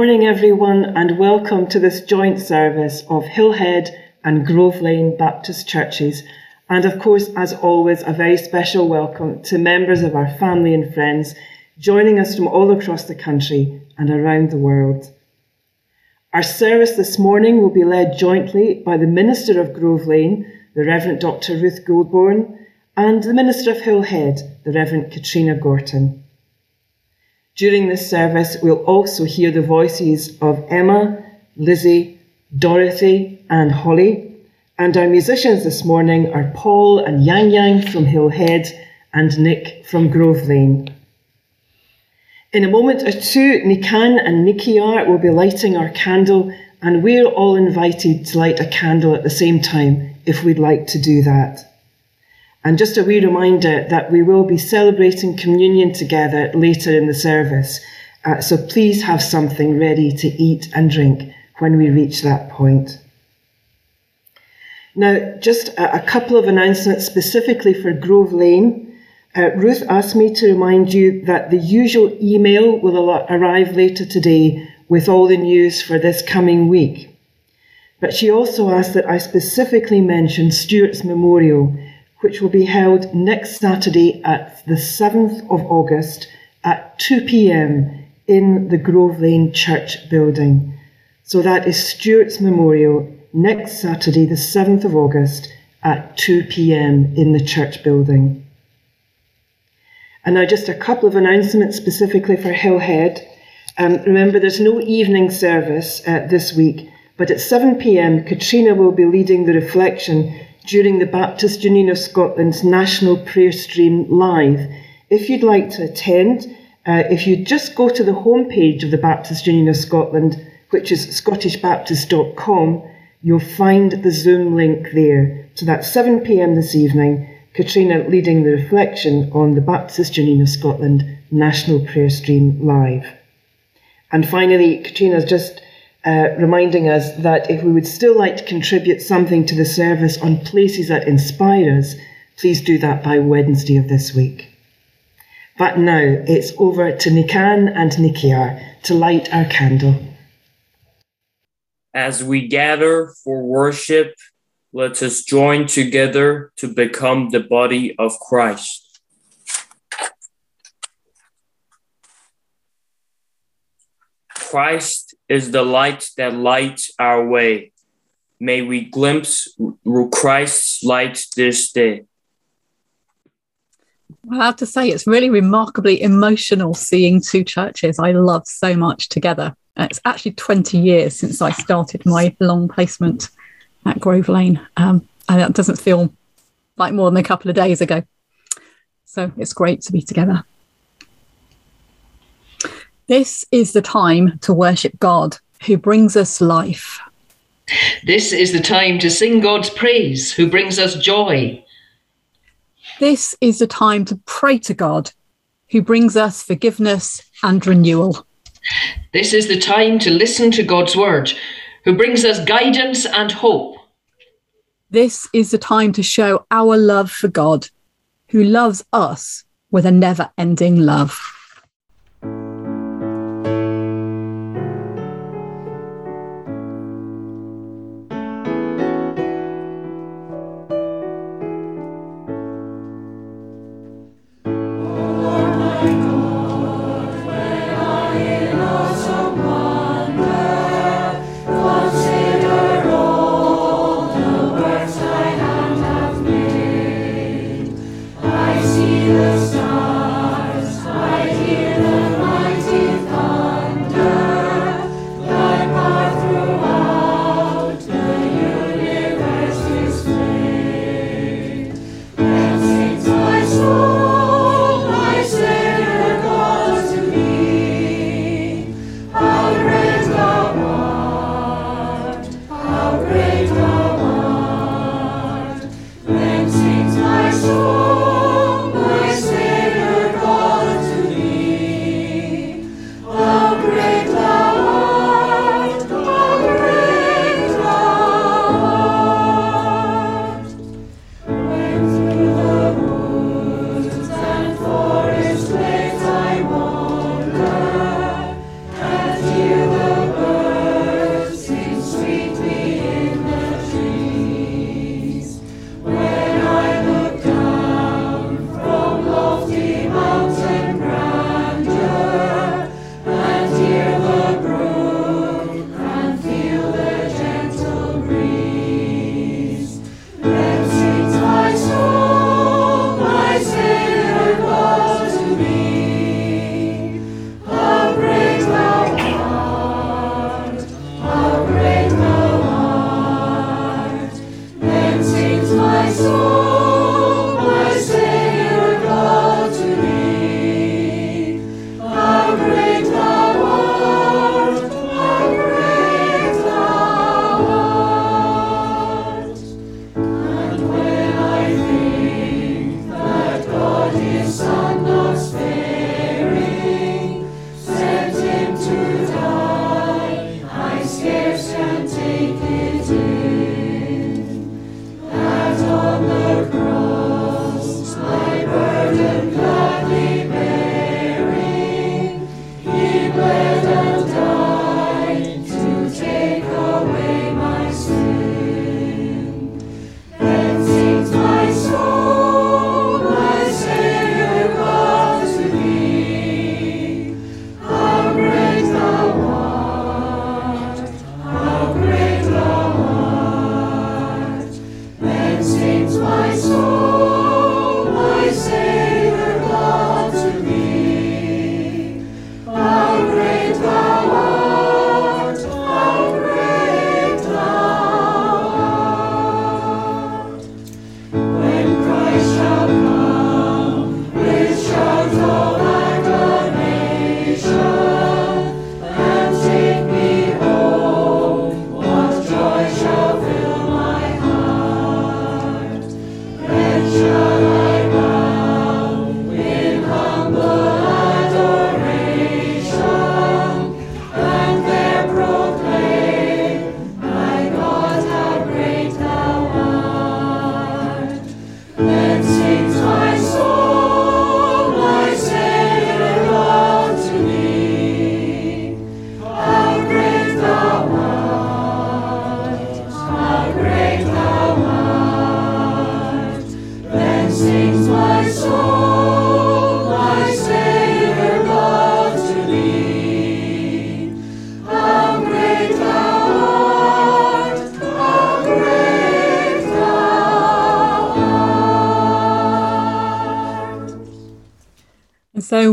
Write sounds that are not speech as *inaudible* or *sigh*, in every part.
Good morning, everyone, and welcome to this joint service of Hillhead and Grove Lane Baptist Churches. And of course, as always, a very special welcome to members of our family and friends joining us from all across the country and around the world. Our service this morning will be led jointly by the Minister of Grove Lane, the Reverend Dr. Ruth Gouldbourne, and the Minister of Hillhead, the Reverend Katrina Gorton. During this service, we'll also hear the voices of Emma, Lizzie, Dorothy, and Holly. And our musicians this morning are Paul and Yang Yang from Hillhead and Nick from Grove Lane. In a moment or two, Nikan and Nikiar will be lighting our candle, and we're all invited to light a candle at the same time if we'd like to do that. And just a wee reminder that we will be celebrating communion together later in the service. Uh, so please have something ready to eat and drink when we reach that point. Now, just a, a couple of announcements specifically for Grove Lane. Uh, Ruth asked me to remind you that the usual email will arrive later today with all the news for this coming week. But she also asked that I specifically mention Stuart's Memorial which will be held next Saturday at the 7th of August at 2 pm in the Grove Lane Church building. So that is Stuart's Memorial next Saturday, the 7th of August at 2 pm in the church building. And now, just a couple of announcements specifically for Hillhead. Um, remember, there's no evening service uh, this week, but at 7 pm, Katrina will be leading the reflection during the Baptist Union of Scotland's National Prayer Stream Live. If you'd like to attend, uh, if you just go to the homepage of the Baptist Union of Scotland, which is scottishbaptist.com, you'll find the Zoom link there. So that's 7 pm this evening. Katrina leading the reflection on the Baptist Union of Scotland National Prayer Stream Live. And finally, Katrina's just uh, reminding us that if we would still like to contribute something to the service on places that inspire us, please do that by Wednesday of this week. But now it's over to Nikan and Nikiar to light our candle. As we gather for worship, let us join together to become the body of Christ. Christ is the light that lights our way. May we glimpse through Christ's light this day. Well, I have to say, it's really remarkably emotional seeing two churches I love so much together. It's actually 20 years since I started my long placement at Grove Lane. Um, and that doesn't feel like more than a couple of days ago. So it's great to be together. This is the time to worship God who brings us life. This is the time to sing God's praise who brings us joy. This is the time to pray to God who brings us forgiveness and renewal. This is the time to listen to God's word who brings us guidance and hope. This is the time to show our love for God who loves us with a never ending love.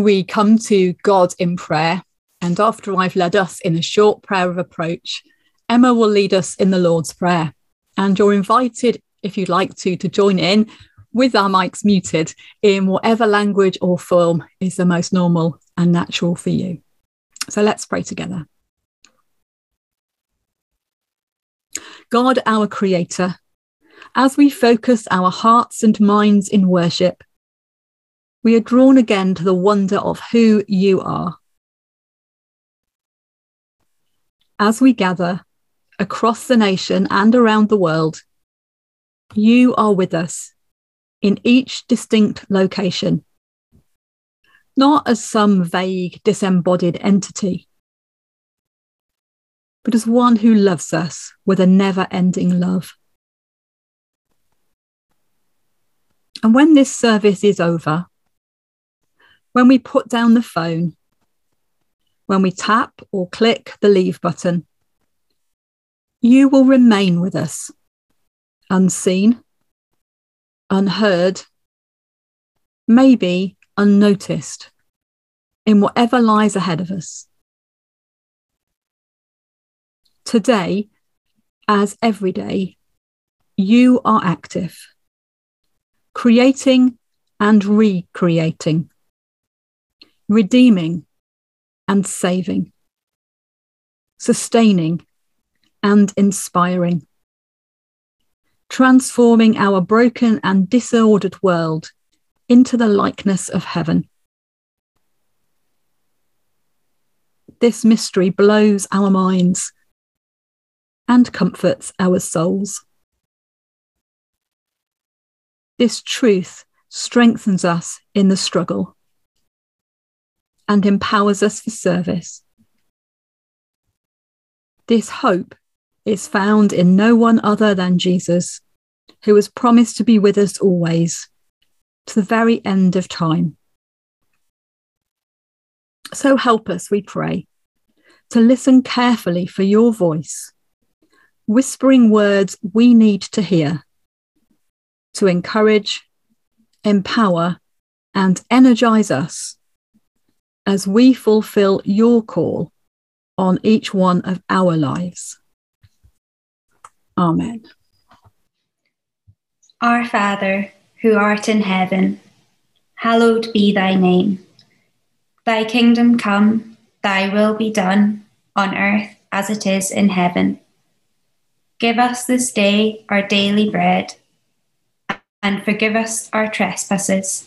We come to God in prayer. And after I've led us in a short prayer of approach, Emma will lead us in the Lord's Prayer. And you're invited, if you'd like to, to join in with our mics muted in whatever language or form is the most normal and natural for you. So let's pray together. God, our Creator, as we focus our hearts and minds in worship, we are drawn again to the wonder of who you are. As we gather across the nation and around the world, you are with us in each distinct location, not as some vague, disembodied entity, but as one who loves us with a never ending love. And when this service is over, when we put down the phone, when we tap or click the leave button, you will remain with us, unseen, unheard, maybe unnoticed, in whatever lies ahead of us. Today, as every day, you are active, creating and recreating redeeming and saving, sustaining and inspiring, transforming our broken and disordered world into the likeness of heaven. This mystery blows our minds and comforts our souls. This truth strengthens us in the struggle and empowers us for service. This hope is found in no one other than Jesus, who has promised to be with us always, to the very end of time. So help us, we pray, to listen carefully for your voice, whispering words we need to hear, to encourage, empower, and energize us as we fulfill your call on each one of our lives. Amen. Our Father, who art in heaven, hallowed be thy name. Thy kingdom come, thy will be done, on earth as it is in heaven. Give us this day our daily bread, and forgive us our trespasses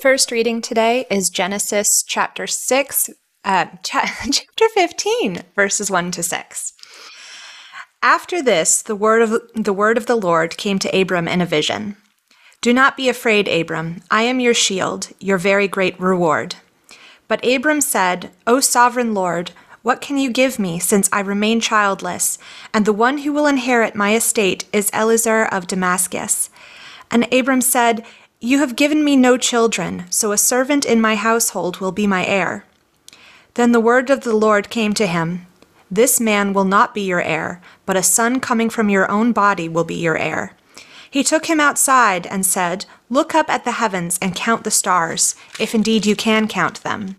First reading today is Genesis chapter 6, uh, *laughs* chapter 15, verses 1 to 6. After this, the word, of, the word of the Lord came to Abram in a vision. Do not be afraid, Abram. I am your shield, your very great reward. But Abram said, O sovereign Lord, what can you give me, since I remain childless, and the one who will inherit my estate is Eliezer of Damascus? And Abram said, you have given me no children, so a servant in my household will be my heir. Then the word of the Lord came to him This man will not be your heir, but a son coming from your own body will be your heir. He took him outside and said, Look up at the heavens and count the stars, if indeed you can count them.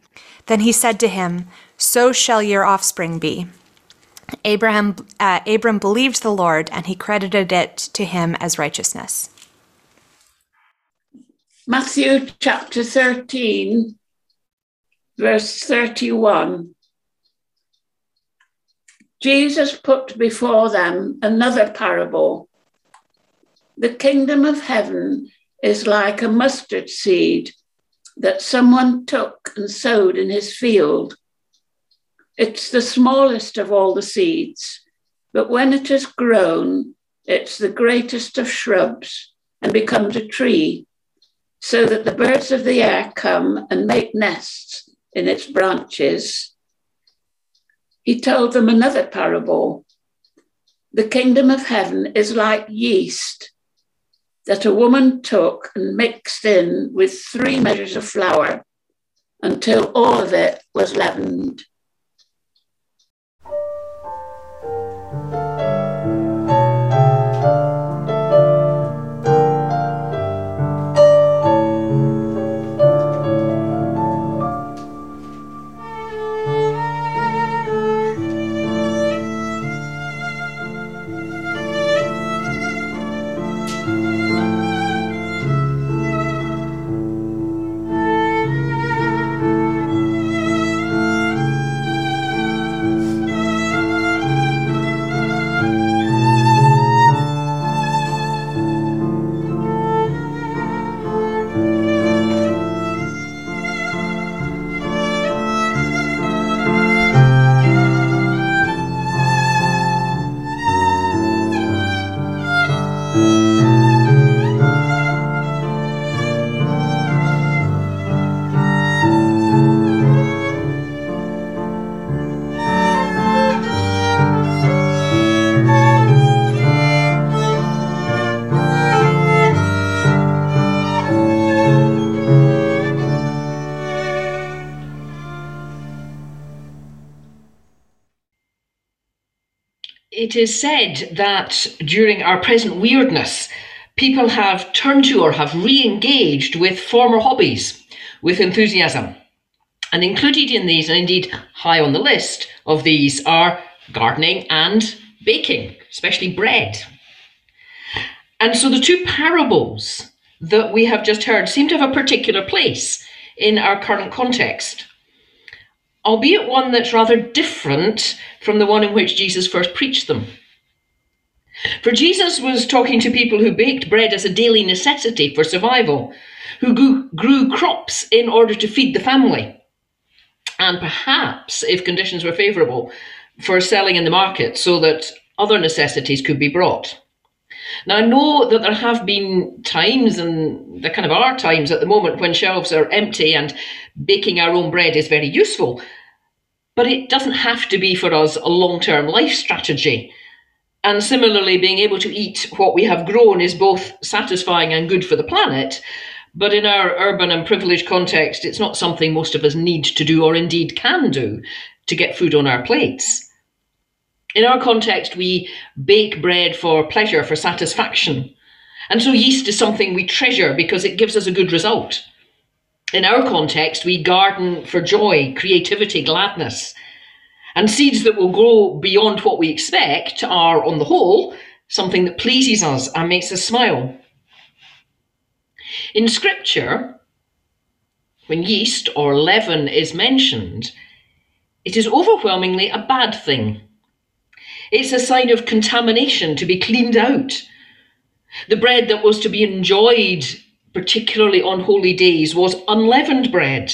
Then he said to him, So shall your offspring be. Abraham, uh, Abram believed the Lord, and he credited it to him as righteousness. Matthew chapter 13, verse 31. Jesus put before them another parable. The kingdom of heaven is like a mustard seed that someone took and sowed in his field. It's the smallest of all the seeds, but when it has grown, it's the greatest of shrubs and becomes a tree so that the birds of the air come and make nests in its branches. He told them another parable. The kingdom of heaven is like yeast that a woman took and mixed in with three measures of flour until all of it was leavened. It is said that during our present weirdness, people have turned to or have re engaged with former hobbies with enthusiasm. And included in these, and indeed high on the list of these, are gardening and baking, especially bread. And so the two parables that we have just heard seem to have a particular place in our current context albeit one that's rather different from the one in which Jesus first preached them. For Jesus was talking to people who baked bread as a daily necessity for survival, who grew, grew crops in order to feed the family, and perhaps, if conditions were favourable, for selling in the market so that other necessities could be brought. Now, I know that there have been times, and there kind of are times at the moment, when shelves are empty and baking our own bread is very useful. But it doesn't have to be for us a long term life strategy. And similarly, being able to eat what we have grown is both satisfying and good for the planet. But in our urban and privileged context, it's not something most of us need to do or indeed can do to get food on our plates. In our context, we bake bread for pleasure, for satisfaction. And so yeast is something we treasure because it gives us a good result. In our context, we garden for joy, creativity, gladness. And seeds that will grow beyond what we expect are, on the whole, something that pleases us and makes us smile. In Scripture, when yeast or leaven is mentioned, it is overwhelmingly a bad thing. It's a sign of contamination to be cleaned out. The bread that was to be enjoyed, particularly on holy days, was unleavened bread.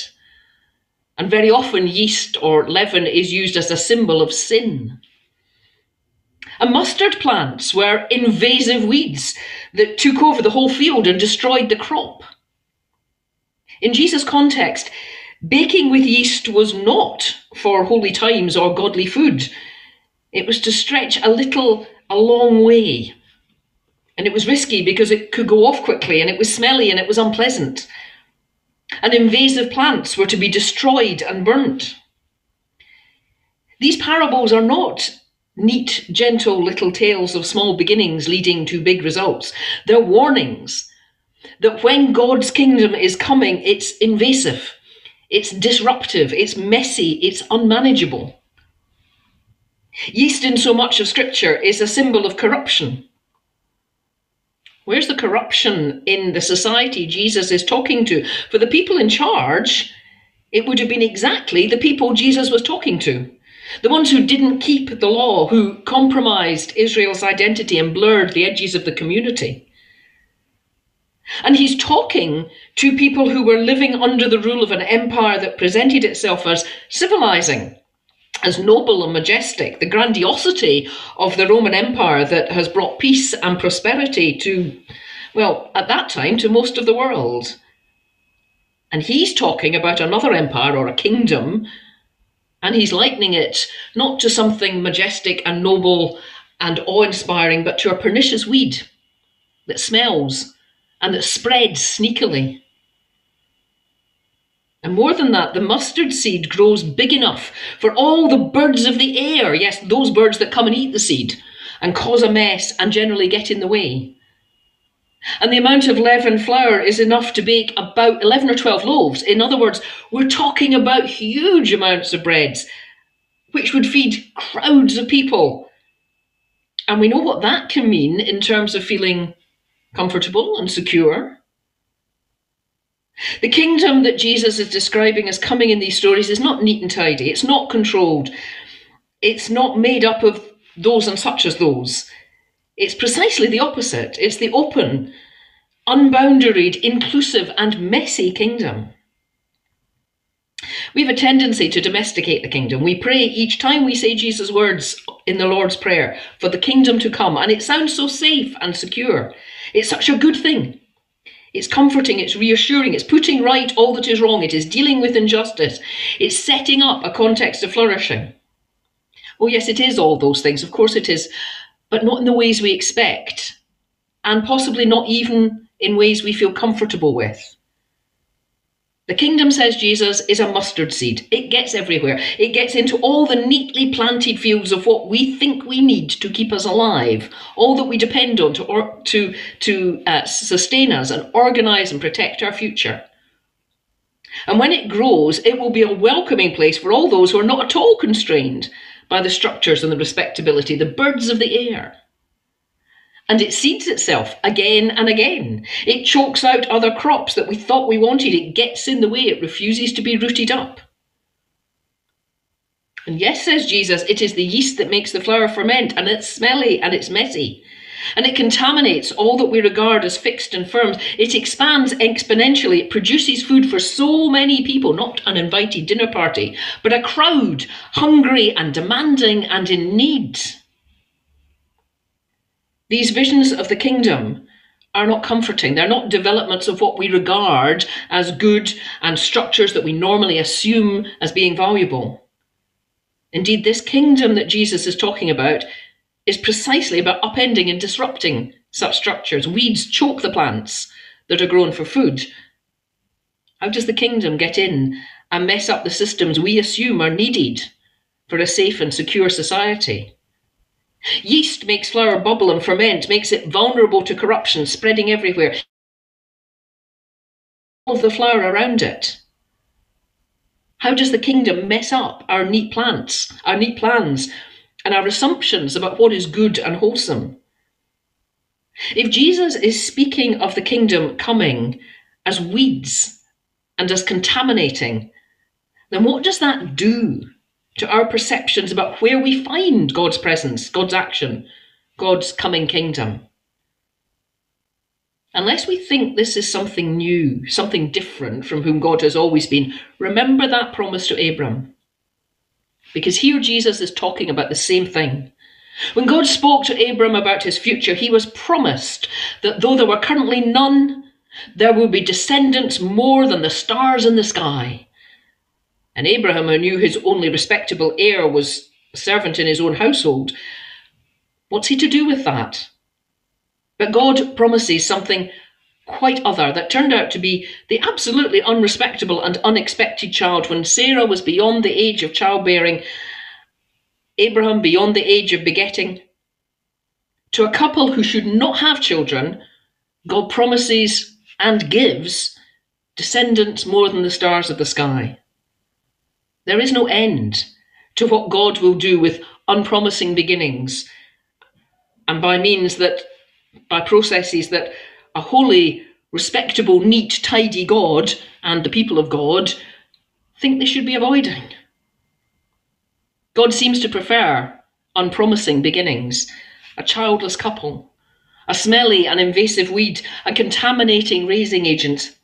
And very often, yeast or leaven is used as a symbol of sin. And mustard plants were invasive weeds that took over the whole field and destroyed the crop. In Jesus' context, baking with yeast was not for holy times or godly food. It was to stretch a little, a long way. And it was risky because it could go off quickly and it was smelly and it was unpleasant. And invasive plants were to be destroyed and burnt. These parables are not neat, gentle little tales of small beginnings leading to big results. They're warnings that when God's kingdom is coming, it's invasive, it's disruptive, it's messy, it's unmanageable. Yeast in so much of Scripture is a symbol of corruption. Where's the corruption in the society Jesus is talking to? For the people in charge, it would have been exactly the people Jesus was talking to. The ones who didn't keep the law, who compromised Israel's identity and blurred the edges of the community. And he's talking to people who were living under the rule of an empire that presented itself as civilizing, as noble and majestic, the grandiosity of the Roman Empire that has brought peace and prosperity to, well, at that time, to most of the world. And he's talking about another empire or a kingdom, and he's likening it not to something majestic and noble and awe inspiring, but to a pernicious weed that smells and that spreads sneakily. And more than that, the mustard seed grows big enough for all the birds of the air, yes, those birds that come and eat the seed and cause a mess and generally get in the way. And the amount of leavened flour is enough to bake about 11 or 12 loaves. In other words, we're talking about huge amounts of breads, which would feed crowds of people. And we know what that can mean in terms of feeling comfortable and secure. The kingdom that Jesus is describing as coming in these stories is not neat and tidy, it's not controlled, it's not made up of those and such as those. It's precisely the opposite. It's the open, unboundaried, inclusive, and messy kingdom. We have a tendency to domesticate the kingdom. We pray each time we say Jesus' words in the Lord's Prayer for the kingdom to come, and it sounds so safe and secure. It's such a good thing. It's comforting, it's reassuring, it's putting right all that is wrong, it is dealing with injustice, it's setting up a context of flourishing. Oh, yes, it is all those things, of course it is, but not in the ways we expect, and possibly not even in ways we feel comfortable with. The kingdom, says Jesus, is a mustard seed. It gets everywhere. It gets into all the neatly planted fields of what we think we need to keep us alive, all that we depend on to, or, to, to uh, sustain us and organise and protect our future. And when it grows, it will be a welcoming place for all those who are not at all constrained by the structures and the respectability, the birds of the air. And it seeds itself again and again. It chokes out other crops that we thought we wanted. It gets in the way. It refuses to be rooted up. And yes, says Jesus, it is the yeast that makes the flour ferment, and it's smelly and it's messy. And it contaminates all that we regard as fixed and firm. It expands exponentially. It produces food for so many people, not an invited dinner party, but a crowd hungry and demanding and in need. These visions of the kingdom are not comforting. They're not developments of what we regard as good and structures that we normally assume as being valuable. Indeed, this kingdom that Jesus is talking about is precisely about upending and disrupting such structures. Weeds choke the plants that are grown for food. How does the kingdom get in and mess up the systems we assume are needed for a safe and secure society? Yeast makes flour bubble and ferment, makes it vulnerable to corruption, spreading everywhere. All of the flour around it. How does the kingdom mess up our neat plants, our neat plans, and our assumptions about what is good and wholesome? If Jesus is speaking of the kingdom coming as weeds and as contaminating, then what does that do to our perceptions about where we find God's presence, God's action, God's coming kingdom. Unless we think this is something new, something different from whom God has always been, remember that promise to Abram. Because here Jesus is talking about the same thing. When God spoke to Abram about his future, he was promised that though there were currently none, there will be descendants more than the stars in the sky. And Abraham, who knew his only respectable heir was a servant in his own household, what's he to do with that? But God promises something quite other that turned out to be the absolutely unrespectable and unexpected child when Sarah was beyond the age of childbearing, Abraham beyond the age of begetting. To a couple who should not have children, God promises and gives descendants more than the stars of the sky. There is no end to what God will do with unpromising beginnings and by means that, by processes that a holy, respectable, neat, tidy God and the people of God think they should be avoiding. God seems to prefer unpromising beginnings, a childless couple, a smelly and invasive weed, a contaminating raising agent,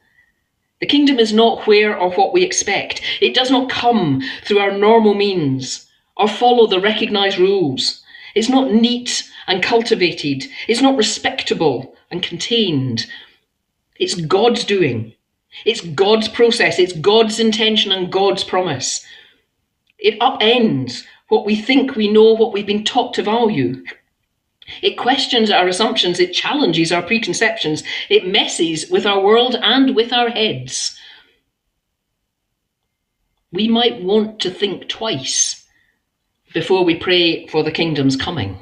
the kingdom is not where or what we expect. It does not come through our normal means or follow the recognized rules. It's not neat and cultivated. It's not respectable and contained. It's God's doing. It's God's process. It's God's intention and God's promise. It upends what we think we know, what we've been taught to value. It questions our assumptions, it challenges our preconceptions, it messes with our world and with our heads. we might want to think twice before we pray for the kingdom's coming.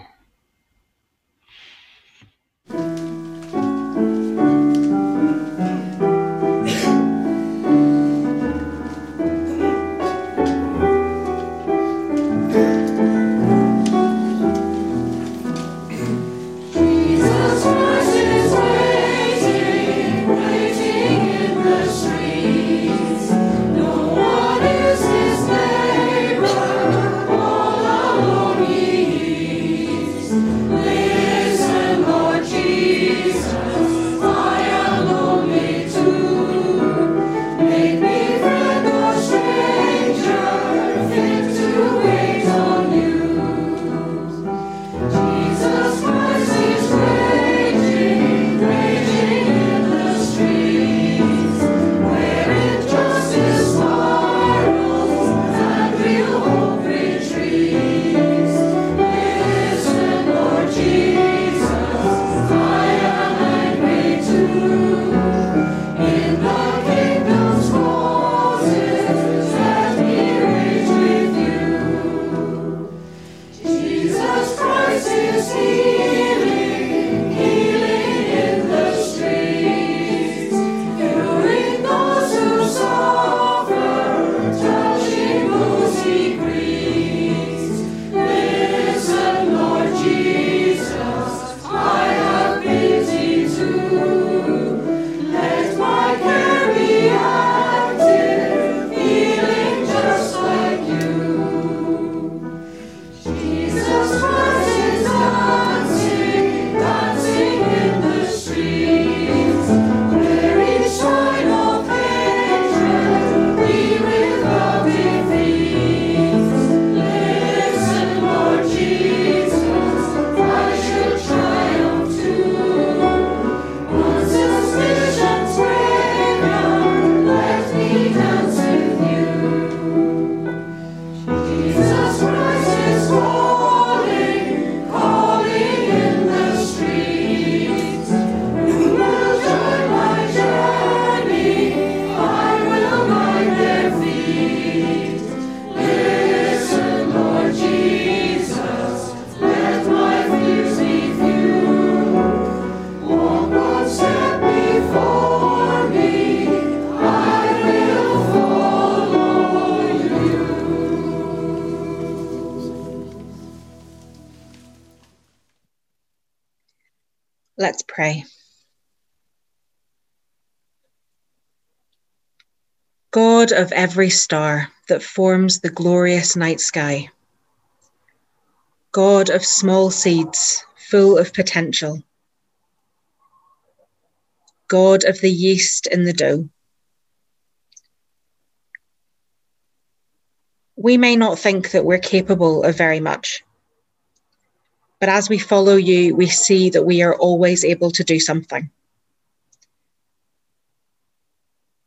Pray. God of every star that forms the glorious night sky, God of small seeds full of potential, God of the yeast in the dough. We may not think that we're capable of very much but as we follow you, we see that we are always able to do something.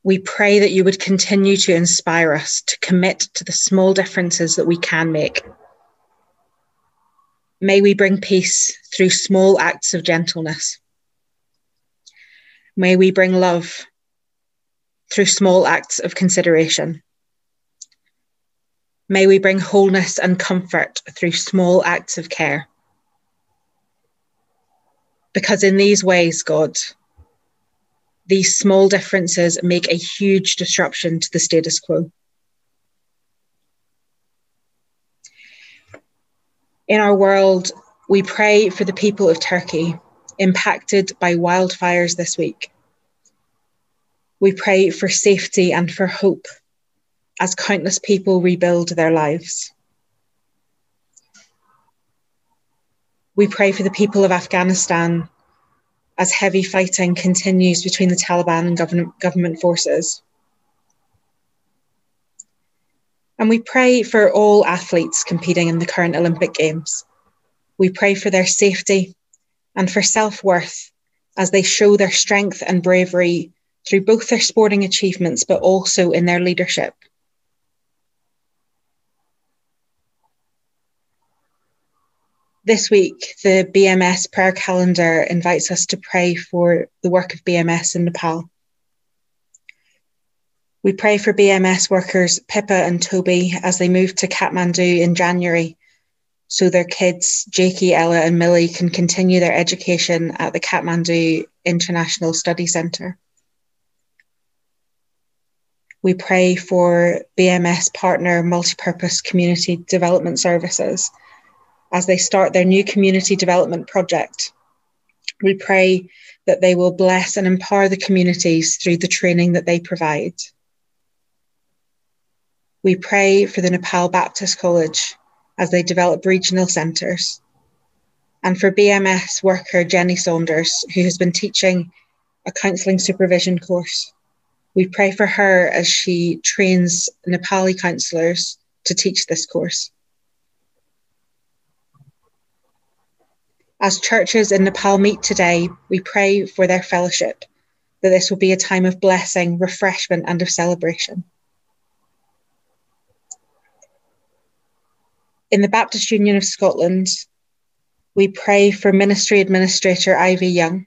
We pray that you would continue to inspire us to commit to the small differences that we can make. May we bring peace through small acts of gentleness. May we bring love through small acts of consideration. May we bring wholeness and comfort through small acts of care. Because in these ways, God, these small differences make a huge disruption to the status quo. In our world, we pray for the people of Turkey impacted by wildfires this week. We pray for safety and for hope as countless people rebuild their lives. We pray for the people of Afghanistan as heavy fighting continues between the Taliban and government, government forces. And we pray for all athletes competing in the current Olympic Games. We pray for their safety and for self worth as they show their strength and bravery through both their sporting achievements, but also in their leadership. This week, the BMS prayer calendar invites us to pray for the work of BMS in Nepal. We pray for BMS workers Pippa and Toby as they move to Kathmandu in January so their kids, Jakey, Ella, and Millie, can continue their education at the Kathmandu International Study Centre. We pray for BMS partner multipurpose community development services as they start their new community development project. We pray that they will bless and empower the communities through the training that they provide. We pray for the Nepal Baptist College as they develop regional centres, and for BMS worker Jenny Saunders, who has been teaching a counselling supervision course. We pray for her as she trains Nepali counsellors to teach this course. As churches in Nepal meet today, we pray for their fellowship, that this will be a time of blessing, refreshment, and of celebration. In the Baptist Union of Scotland, we pray for Ministry Administrator Ivy Young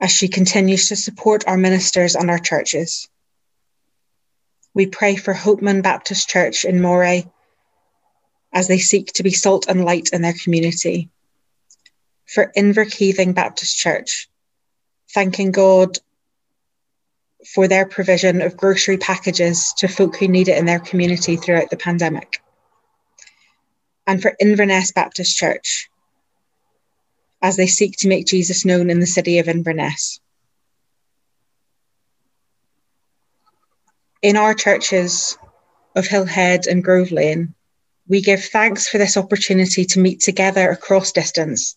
as she continues to support our ministers and our churches. We pray for Hopeman Baptist Church in Moray as they seek to be salt and light in their community. For Inverkeithing Baptist Church, thanking God for their provision of grocery packages to folk who need it in their community throughout the pandemic. And for Inverness Baptist Church, as they seek to make Jesus known in the city of Inverness. In our churches of Hillhead and Grove Lane, we give thanks for this opportunity to meet together across distance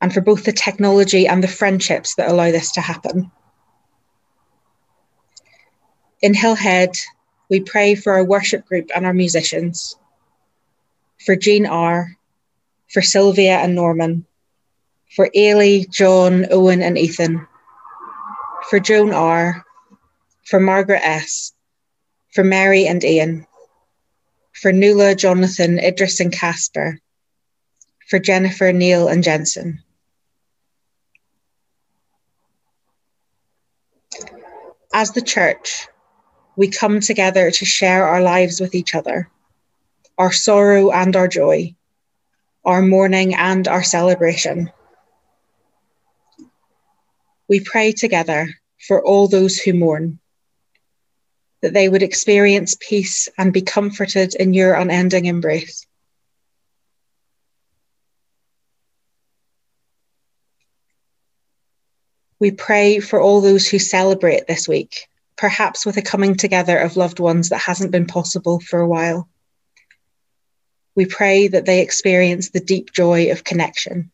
and for both the technology and the friendships that allow this to happen. In Hillhead, we pray for our worship group and our musicians, for Jean R., for Sylvia and Norman, for Ailey, John, Owen, and Ethan, for Joan R., for Margaret S., for Mary and Ian, for Nuala, Jonathan, Idris, and Casper, for Jennifer, Neil, and Jensen. As the church, we come together to share our lives with each other, our sorrow and our joy, our mourning and our celebration. We pray together for all those who mourn, that they would experience peace and be comforted in your unending embrace. We pray for all those who celebrate this week, perhaps with a coming together of loved ones that hasn't been possible for a while. We pray that they experience the deep joy of connection.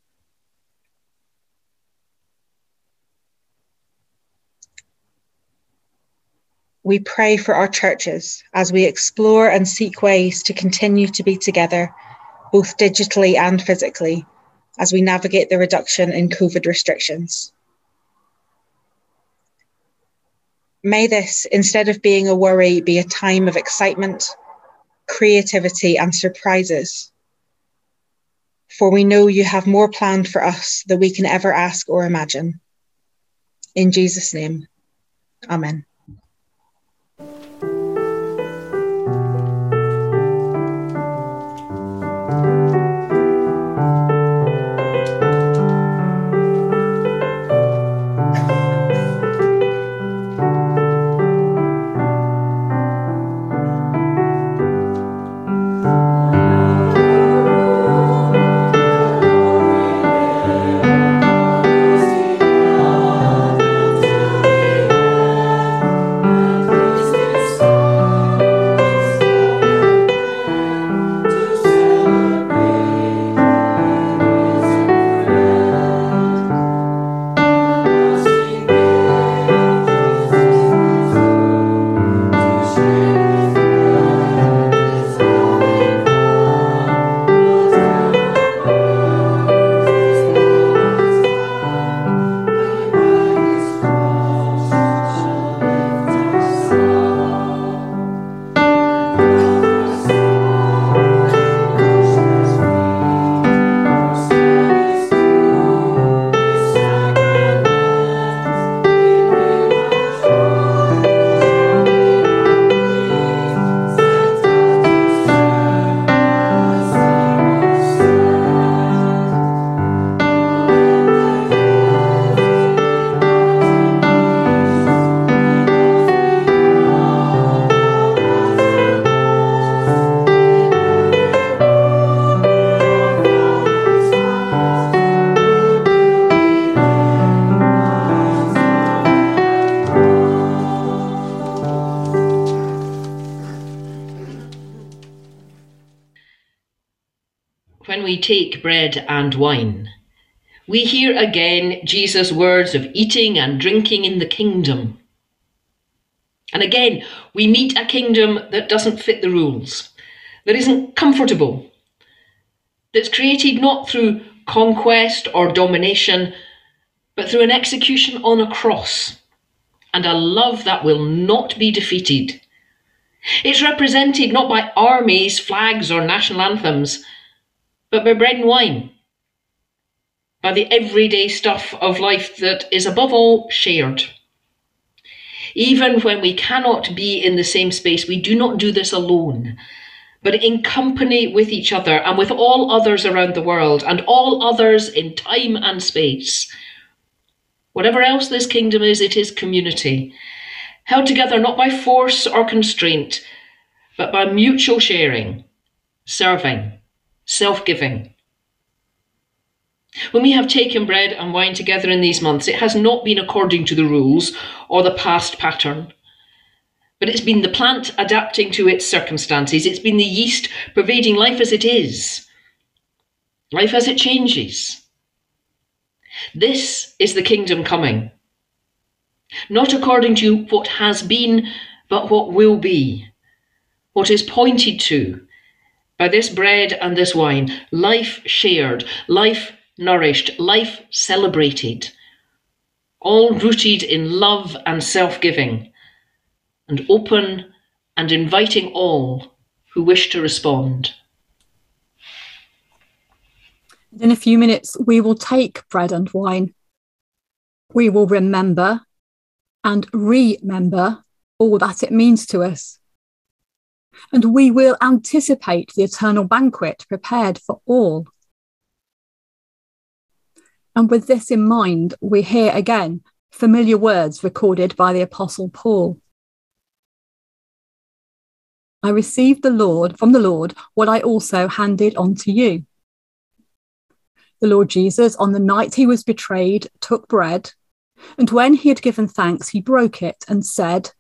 We pray for our churches as we explore and seek ways to continue to be together, both digitally and physically, as we navigate the reduction in COVID restrictions. May this, instead of being a worry, be a time of excitement, creativity, and surprises. For we know you have more planned for us than we can ever ask or imagine. In Jesus' name, Amen. Bread and wine, we hear again Jesus' words of eating and drinking in the kingdom. And again, we meet a kingdom that doesn't fit the rules, that isn't comfortable, that's created not through conquest or domination, but through an execution on a cross and a love that will not be defeated. It's represented not by armies, flags, or national anthems, but by bread and wine, by the everyday stuff of life that is above all shared. Even when we cannot be in the same space, we do not do this alone, but in company with each other and with all others around the world and all others in time and space. Whatever else this kingdom is, it is community, held together not by force or constraint, but by mutual sharing, serving, self giving. When we have taken bread and wine together in these months, it has not been according to the rules or the past pattern, but it's been the plant adapting to its circumstances. It's been the yeast pervading life as it is, life as it changes. This is the kingdom coming, not according to what has been, but what will be, what is pointed to by this bread and this wine, life shared, life nourished, life celebrated, all rooted in love and self giving, and open and inviting all who wish to respond. In a few minutes, we will take bread and wine. We will remember and remember all that it means to us. And we will anticipate the eternal banquet prepared for all. And with this in mind, we hear again familiar words recorded by the Apostle Paul. I received the Lord from the Lord what I also handed on to you. The Lord Jesus, on the night he was betrayed, took bread, and when he had given thanks, he broke it and said,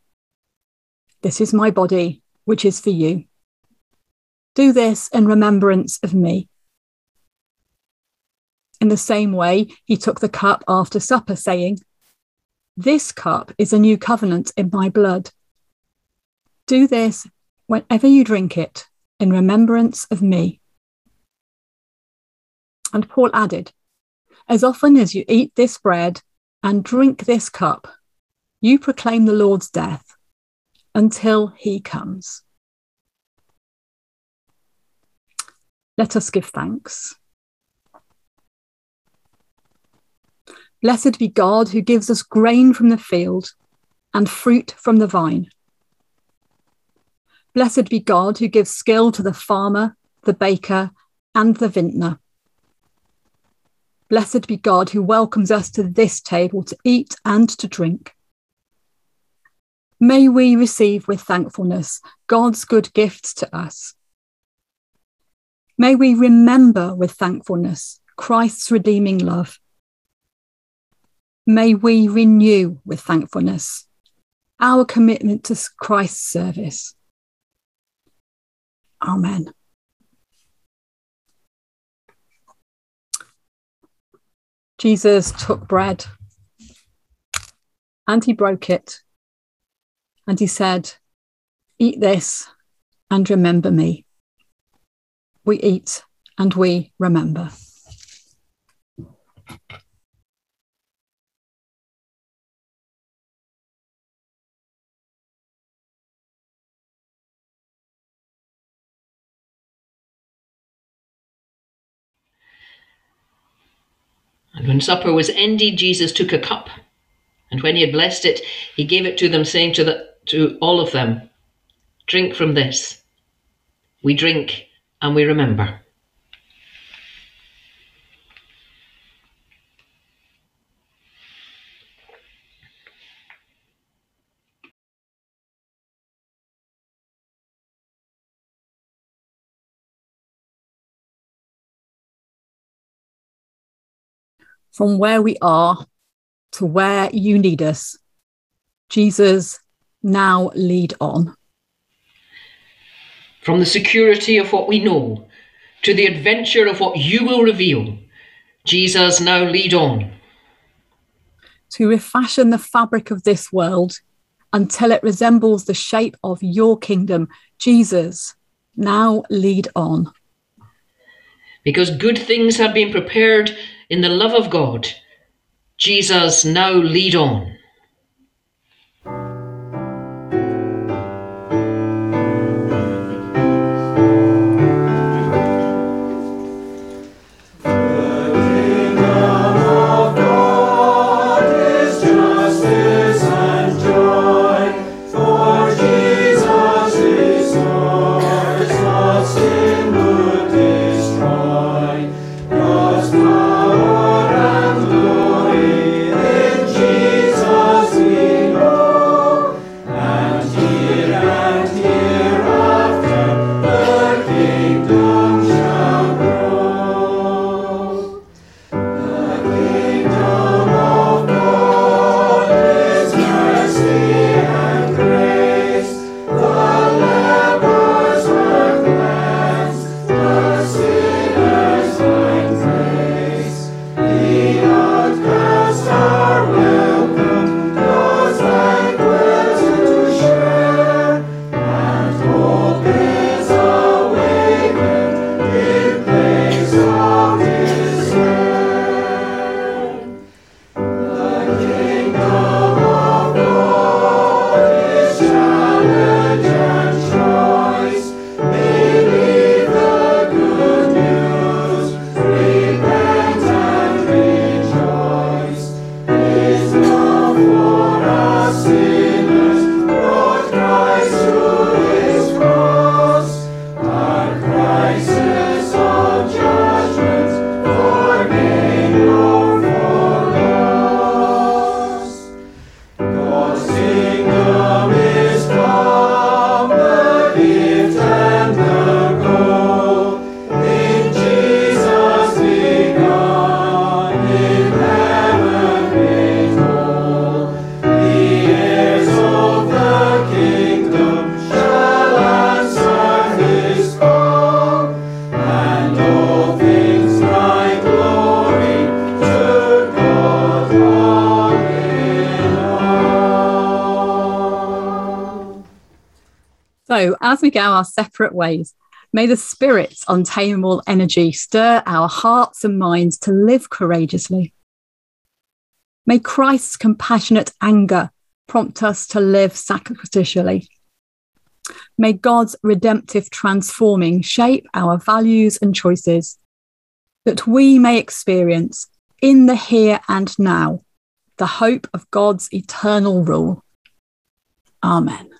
This is my body, which is for you. Do this in remembrance of me. In the same way, he took the cup after supper, saying, This cup is a new covenant in my blood. Do this whenever you drink it in remembrance of me. And Paul added, As often as you eat this bread and drink this cup, you proclaim the Lord's death until he comes. Let us give thanks. Blessed be God who gives us grain from the field and fruit from the vine. Blessed be God who gives skill to the farmer, the baker, and the vintner. Blessed be God who welcomes us to this table to eat and to drink. May we receive with thankfulness God's good gifts to us. May we remember with thankfulness Christ's redeeming love. May we renew with thankfulness our commitment to Christ's service. Amen. Jesus took bread and he broke it and he said, Eat this and remember me. We eat and we remember. And when supper was ended, Jesus took a cup, and when he had blessed it, he gave it to them, saying to, the, to all of them, Drink from this. We drink and we remember. from where we are to where you need us. Jesus, now lead on. From the security of what we know to the adventure of what you will reveal. Jesus, now lead on. To refashion the fabric of this world until it resembles the shape of your kingdom. Jesus, now lead on. Because good things have been prepared in the love of God. Jesus, now lead on. Separate ways, may the Spirit's untamable energy stir our hearts and minds to live courageously. May Christ's compassionate anger prompt us to live sacrificially. May God's redemptive transforming shape our values and choices, that we may experience in the here and now the hope of God's eternal rule. Amen.